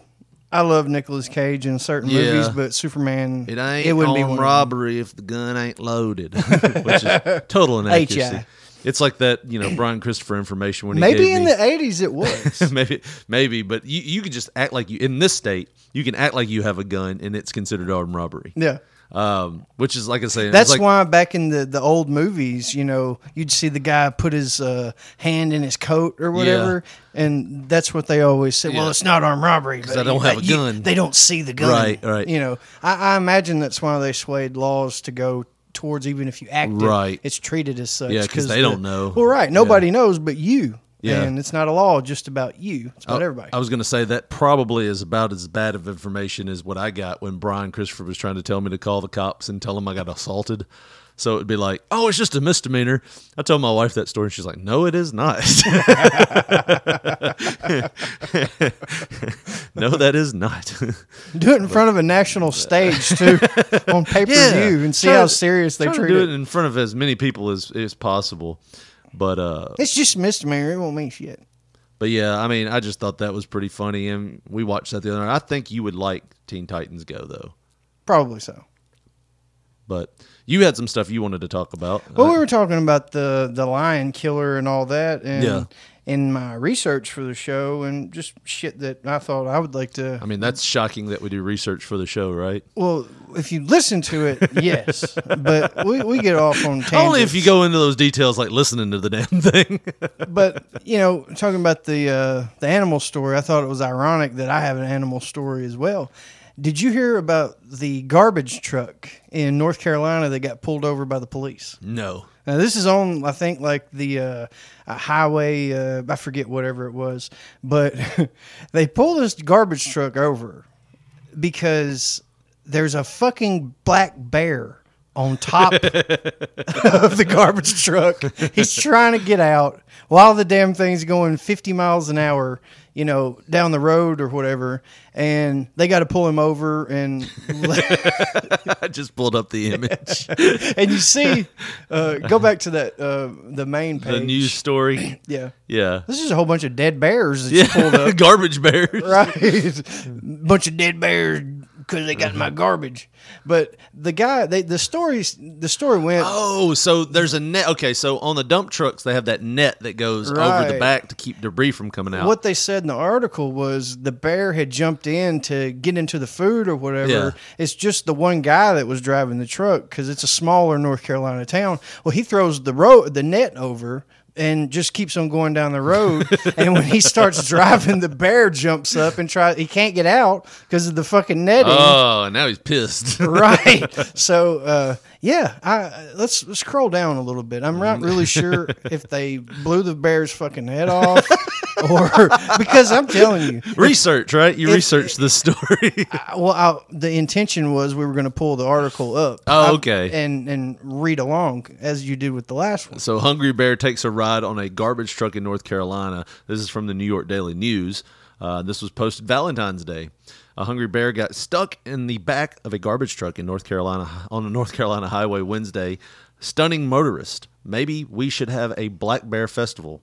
I love Nicolas Cage in certain
Yeah.
movies, but Superman,
It ain't
it wouldn't be
on
one of them.
robbery if the gun ain't loaded, which is total inaccuracy. It's like that, you know, Brian Christopher information when he
Maybe in
me-
the eighties it was.
maybe, maybe, but you, you can just act like you in this state. You can act like you have a gun, and it's considered armed robbery.
yeah.
Um, which is like I say,
That's
like,
why back in the, the old movies, you know, you'd see the guy put his uh, hand in his coat or whatever, and that's what they always say. Well, it's not armed robbery
'Cause
but
I don't have a
you-
gun.
they don't see the gun.
Right, right.
You know, I, I imagine that's why they swayed laws to go towards even if you act it,
Right.
it's treated as such.
Yeah, 'cause they
the-
don't know.
Well, right. Nobody knows but you.
Yeah.
And it's not a law just about you. It's about
I-
everybody.
I was going to say that probably is about as bad of information as what I got when Brian Christopher was trying to tell me to call the cops and tell them I got assaulted. So it'd be like, oh, it's just a misdemeanor. I told my wife that story, and she's like, no, it is not. no, that is not.
do it in front of a national stage too, on pay per view, and see how serious they treat
do
it.
it in front of as many people as, as possible. But uh,
It's just misdemeanor. It won't mean shit.
But yeah, I mean, I just thought that was pretty funny, and we watched that the other night. I think you would like Teen Titans Go though,
Probably so.
but you had some stuff you wanted to talk about.
Well,
Uh,
we were talking about the the lion killer and all that, and
Yeah.
In my research for the show, and just shit that I thought I would like to.
I mean, that's shocking that we do research for the show, right?
Well, if you listen to it, yes, but we, we get off on tangents.
Only if you go into those details, like listening to the damn thing.
but you know, talking about the uh, the animal story, I thought it was ironic that I have an animal story as well. Did you hear about the garbage truck in North Carolina that got pulled over by the police?
no.
Now this is on, I think, like the uh, highway. Uh, I forget whatever it was, but they pull this garbage truck over because there's a fucking black bear on top of the garbage truck. He's trying to get out while the damn thing's going 50 miles an hour, you know, down the road or whatever. And they got to pull him over and
I just pulled up the image.
and you see, uh, go back to that uh, the main page.
the news story.
Yeah.
Yeah.
This is a whole bunch of dead bears that
Yeah.
you pulled up.
Garbage bears.
Right. bunch of dead bears because they got my mm-hmm. garbage. But the guy, they, the stories, the story went.
Oh, so there's a net. Okay, so on the dump trucks they have that net that goes over the back to keep debris from coming out.
What they said in the article was the bear had jumped in to get into the food or whatever.
Yeah.
It's just the one guy that was driving the truck because it's a smaller North Carolina town. Well, he throws the road, the net over. And just keeps on going down the road, and when he starts driving, the bear jumps up and tries. He can't get out because of the fucking netting.
Oh, now he's pissed.
right. So uh, yeah, I, let's let's scroll down a little bit. I'm not really sure if they blew the bear's fucking head off, or because I'm telling you,
Research, right? You researched this story.
I- well, I, the intention was we were going to pull the article up.
Oh, okay.
and and read along as you did with the last one.
So, Hungry Bear takes a ride on a garbage truck in North Carolina. This is from the New York Daily News. Uh, this was posted Valentine's Day. A hungry bear got stuck in the back of a garbage truck in North Carolina on a North Carolina highway Wednesday, stunning motorist. Maybe we should have a Black Bear Festival.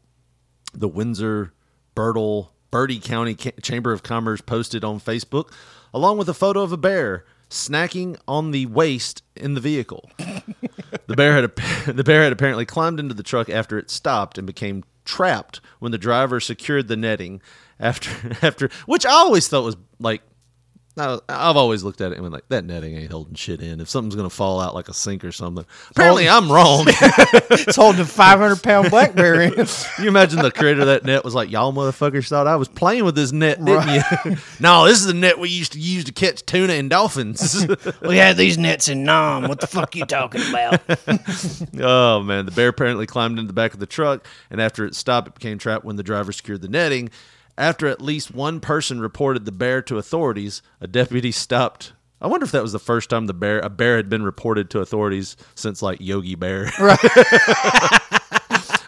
The Windsor Birtle Bertie County Chamber of Commerce posted on Facebook, along with a photo of a bear snacking on the waste in the vehicle. The bear had the bear had apparently climbed into the truck after it stopped and became trapped when the driver secured the netting after after which I always thought was like I- I've always looked at it and been like that netting ain't holding shit in. If something's gonna fall out like a sink or something, apparently I'm wrong.
it's holding a 500 pound black bear in.
you imagine the creator of that net was like, y'all motherfuckers thought I was playing with this net, didn't you? no, this is the net we used to use to catch tuna and dolphins.
we had these nets in Nam. What the fuck you talking about?
oh man, the bear apparently climbed into the back of the truck, and after it stopped, it became trapped when the driver secured the netting. After at least one person reported the bear to authorities, a deputy stopped. I wonder if that was the first time the bear a bear had been reported to authorities since like Yogi Bear. Right.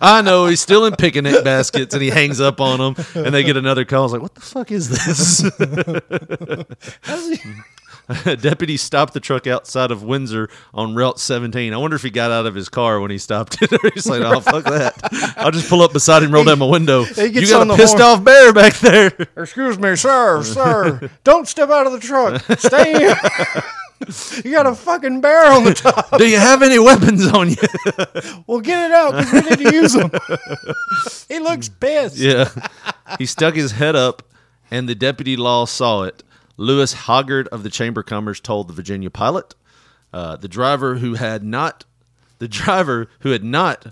I know he's still in picnic baskets and he hangs up on them, and they get another call. I was like, "What the fuck is this?" A deputy stopped the truck outside of Windsor on Route 17. I wonder if he got out of his car when he stopped it. He's like, "Oh fuck that! I'll just pull up beside him, roll down my window." You got a pissed
horn.
off bear back there.
Excuse me, sir, sir. Don't step out of the truck. Stay in. you got a fucking bear on the top.
Do you have any weapons on you?
Well, get it out because we need to use them. he looks pissed.
yeah. He stuck his head up, and the deputy law saw it. Lewis Hoggard of the Chamber of Commerce told the Virginia Pilot, uh, the driver who had not, the driver who had not.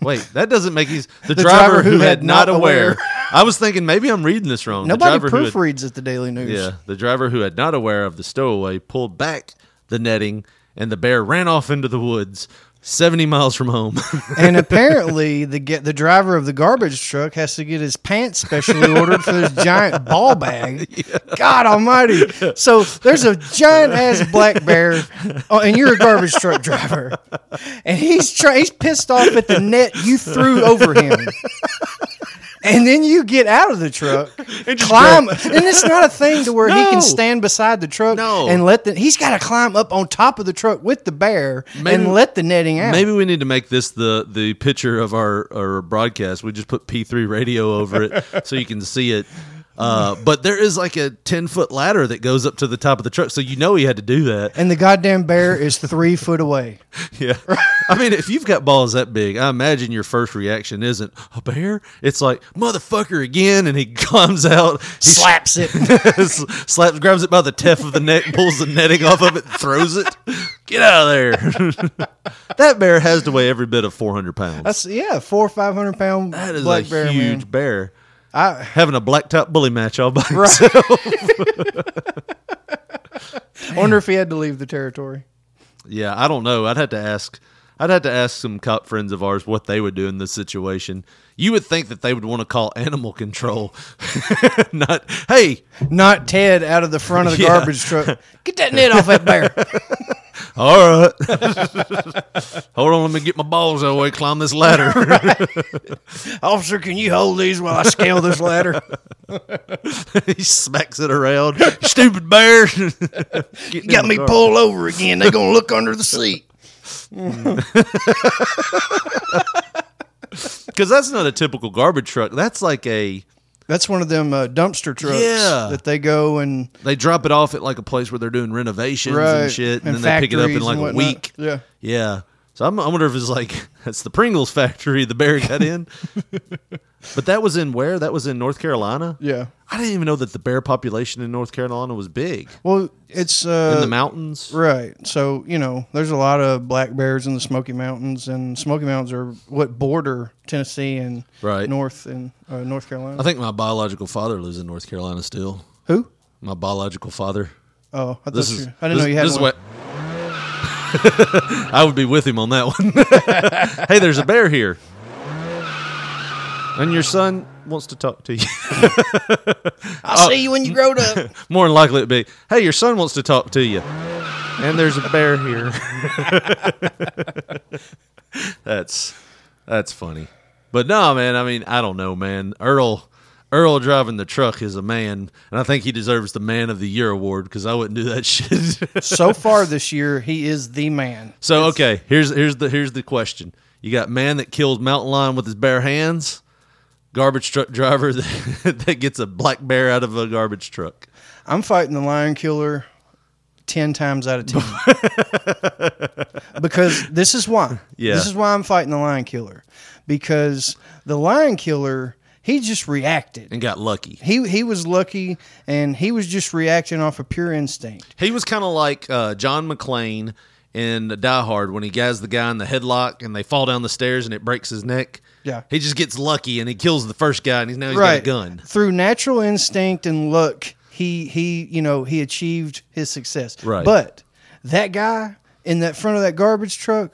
Wait, that doesn't make he's the, driver, who, had, not aware. I was thinking maybe I'm reading this wrong. The
Nobody
driver who had-
proofreads at the Daily News.
yeah, the driver who had not aware of the stowaway pulled back the netting, and the bear ran off into the woods, seventy miles from home.
and apparently, the get the driver of the garbage truck has to get his pants specially ordered for this giant ball bag. God Almighty! So there's a giant ass black bear, oh, and you're a garbage truck driver, and he's try- he's pissed off at the net you threw over him. And then you get out of the truck, and climb, and it's not a thing to where he can stand beside the truck
No.
and let the. He's got to climb up on top of the truck with the bear
Maybe-
and let the netting out.
Maybe we need to make this the the picture of our our broadcast. We just put P three radio over it so you can see it. Uh, but there is like a ten foot ladder that goes up to the top of the truck, so you know he had to do that.
and the goddamn bear is three foot away.
Yeah, I mean, if you've got balls that big, I imagine your first reaction isn't a bear. It's like motherfucker again, and he comes out, he
Slaps it.
slaps, grabs it by the teff of the neck, pulls the netting off of it, throws it. Get out of there! that bear has to weigh every bit of four hundred pounds.
That's yeah, four or five hundred pound
That is
black
a
bear
huge
man.
bear.
I
Having a blacktop bully match all by himself.
wonder if he had to leave the territory.
yeah, I don't know. I'd have to ask. I'd have to ask some cop friends of ours what they would do in this situation. You would think that they would want to call animal control, not hey,
Not Ted out of the front of the
Yeah.
garbage truck. Get that net off that bear.
all right, hold on, let me get my balls out of the way, climb this ladder.
Officer, can you hold these while I scale this ladder?
he smacks it around. Stupid bear!
Got me pulled over again. They gonna look under the seat.
Because that's not a typical garbage truck. That's like a
That's one of them uh, dumpster trucks
Yeah.
that they go and
They drop it off at like a place where they're doing renovations
Right,
and shit, and,
and
then they pick it up in like a week.
Yeah.
yeah. So I'm, I wonder if it's like that's the Pringles factory the bear got in. but that was in where? That was in North Carolina.
yeah.
I didn't even know that the bear population in North Carolina was big
Well, it's uh,
in the mountains.
Right. So, you know, there's a lot of black bears in the Smoky Mountains, and Smoky Mountains are what border Tennessee and
Right.
North and uh, North Carolina.
I think my biological father lives in North Carolina still.
Who?
My biological father.
Oh, I, thought
This
you,
is.
I didn't
this-
know you had
this is
one.
what- I would be with him on that one. hey, there's a bear here, and your son wants to talk to you.
I'll
Oh.
see you when you grow up.
More than likely, it'd be, "Hey, your son wants to talk to you," and there's a bear here. that's that's funny, but no, man. I mean, I don't know, man. Earl. Earl driving the truck is a man, and I think he deserves the Man of the Year award because I wouldn't do that shit.
so far this year, he is the man.
So okay, here's here's the here's the question. You got man that kills mountain lion with his bare hands, garbage truck driver that, that gets a black bear out of a garbage truck.
I'm fighting the lion killer 10 times out of 10. because this is why.
Yeah.
This is why I'm fighting the lion killer. Because the lion killer, he just reacted.
And got lucky.
He he was lucky and he was just reacting off of pure instinct.
He was kind of like uh, John McClane in Die Hard when he has the guy in the headlock and they fall down the stairs and it breaks his neck.
Yeah.
He just gets lucky and he kills the first guy and he's now he's got a gun.
Through natural instinct and luck, he he you know, he achieved his success.
Right.
But that guy in that front of that garbage truck,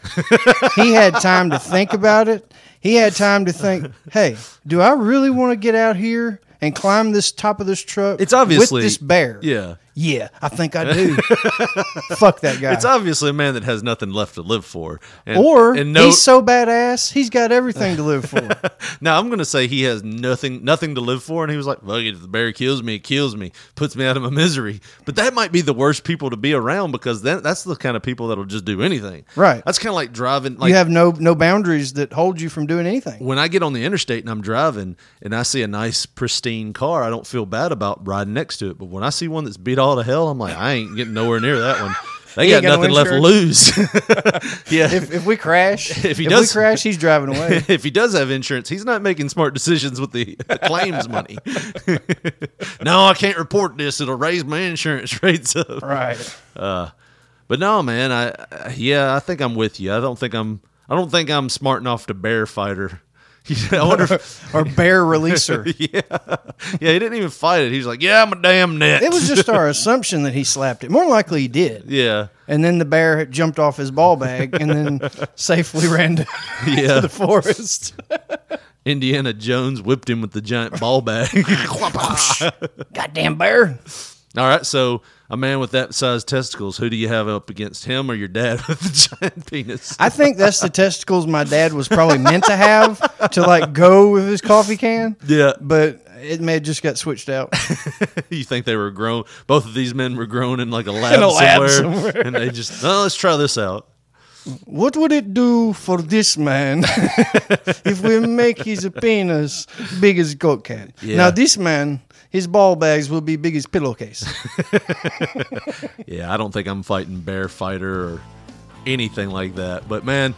he had time to think about it. He had time to think, "Hey, do I really want to get out here and climb this top of this truck
It's obviously
with this bear?"
Yeah.
Yeah, I think I do. Fuck that guy.
It's obviously a man that has nothing left to live for. And,
or
and no,
he's so badass, he's got everything to live for.
Now I'm gonna say he has nothing nothing to live for, and he was like, "Fuck it, if the bear kills me, it kills me, puts me out of my misery." But that might be the worst people to be around because then that's the kind of people that'll just do anything.
Right.
That's kind of like driving. Like
you have no no boundaries that hold you from doing anything.
when I get on the interstate and I'm driving and I see a nice pristine car, I don't feel bad about riding next to it. But when I see one that's beat all to hell, I'm like, I ain't getting nowhere near that one. They
He
got
got no
nothing left to lose. yeah.
If, if we crash,
If he
if
does-
we crash, he's driving away.
if he does have insurance, he's not making smart decisions with the claims money. no, I can't report this; it'll raise my insurance rates up.
Right.
Uh, but no, man. I, I yeah, I think I'm with you. I don't think I'm. I don't think I'm smart enough to bear fighter. I wonder if,
or bear releaser.
yeah, yeah. He didn't even fight it. He's like, yeah, I'm a damn net.
It was just our assumption that he slapped it. More likely, he did.
yeah.
And then the bear jumped off his ball bag and then safely ran to,
Yeah.
to the forest.
Indiana Jones whipped him with the giant ball bag.
Goddamn bear.
All right, so a man with that size testicles, who do you have up against him or your dad with the giant penis?
I think that's the testicles my dad was probably meant to have to like go with his coffee can.
Yeah.
But it may have just got switched out.
you think they were grown? Both of these men were grown in like a lab,
a lab
somewhere,
somewhere.
and they just, oh, let's try this out.
What would it do for this man if we make his penis big as a can?
Yeah.
Now this man, his ball bags will be big as pillowcase.
Yeah, I don't think I'm fighting bear fighter or anything like that. But man,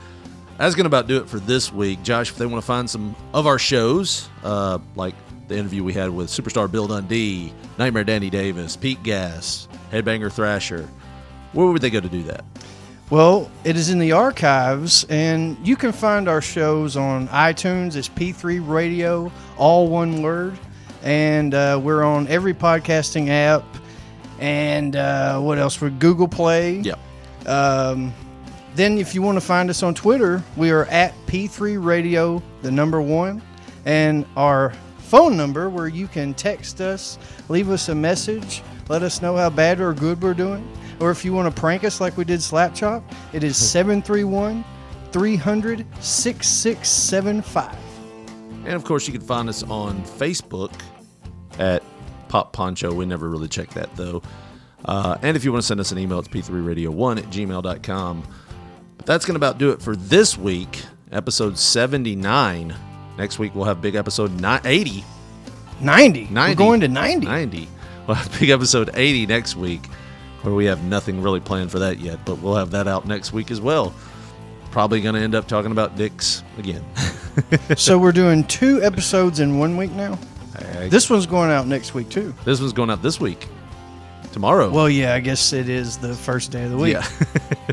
that's gonna about do it for this week. Josh, if they want to find some of our shows, uh, like the interview we had with superstar Bill Dundee, Nightmare Danny Davis, Pete Gas, Headbanger Thrasher, where would they go to do that?
Well, it is in the archives, and you can find our shows on iTunes. It's P3 Radio, all one word. And uh, we're on every podcasting app. And uh, what else? We're Google Play.
Yep.
Um, then, if you want to find us on Twitter, we are at P3 Radio, the number one. And our phone number, where you can text us, leave us a message, let us know how bad or good we're doing. Or if you want to prank us like we did Slap Chop, it is 731 300 6675.
And of course, you can find us on Facebook at Pop Poncho. We never really check that though. Uh, and if you want to send us an email, it's p3radio1 at gmail.com. But that's going to about do it for this week, episode 79. Next week, we'll have big episode ni- 80.
90.
90.
We're going to 90.
90. We'll have big episode 80 next week, where we have nothing really planned for that yet, but we'll have that out next week as well. Probably going to end up talking about dicks again.
so we're doing two episodes in one week now.
I-
This one's going out next week too.
This one's going out this week. Tomorrow.
Well, yeah, I guess it is the first day of the week.
Yeah.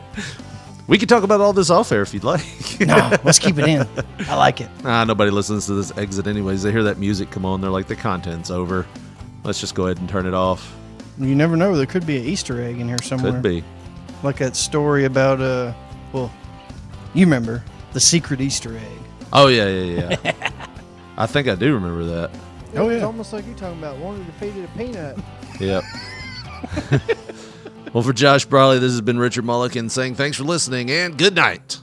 we could talk about all this off air if you'd like.
no, let's keep it in. I like it.
Ah, nobody listens to this exit anyways. They hear that music come on, they're like, the content's over. Let's just go ahead and turn it off.
You never know. There could be an Easter egg in here somewhere.
Could be.
Like that story about uh, well, you remember the secret Easter egg.
Oh yeah, yeah, yeah. I think I do remember that.
Oh,
It's
yeah.
almost like you're talking about wanting to feed it a peanut.
Yep. well, for Josh Brawley, this has been Richard Mulligan saying thanks for listening and good night.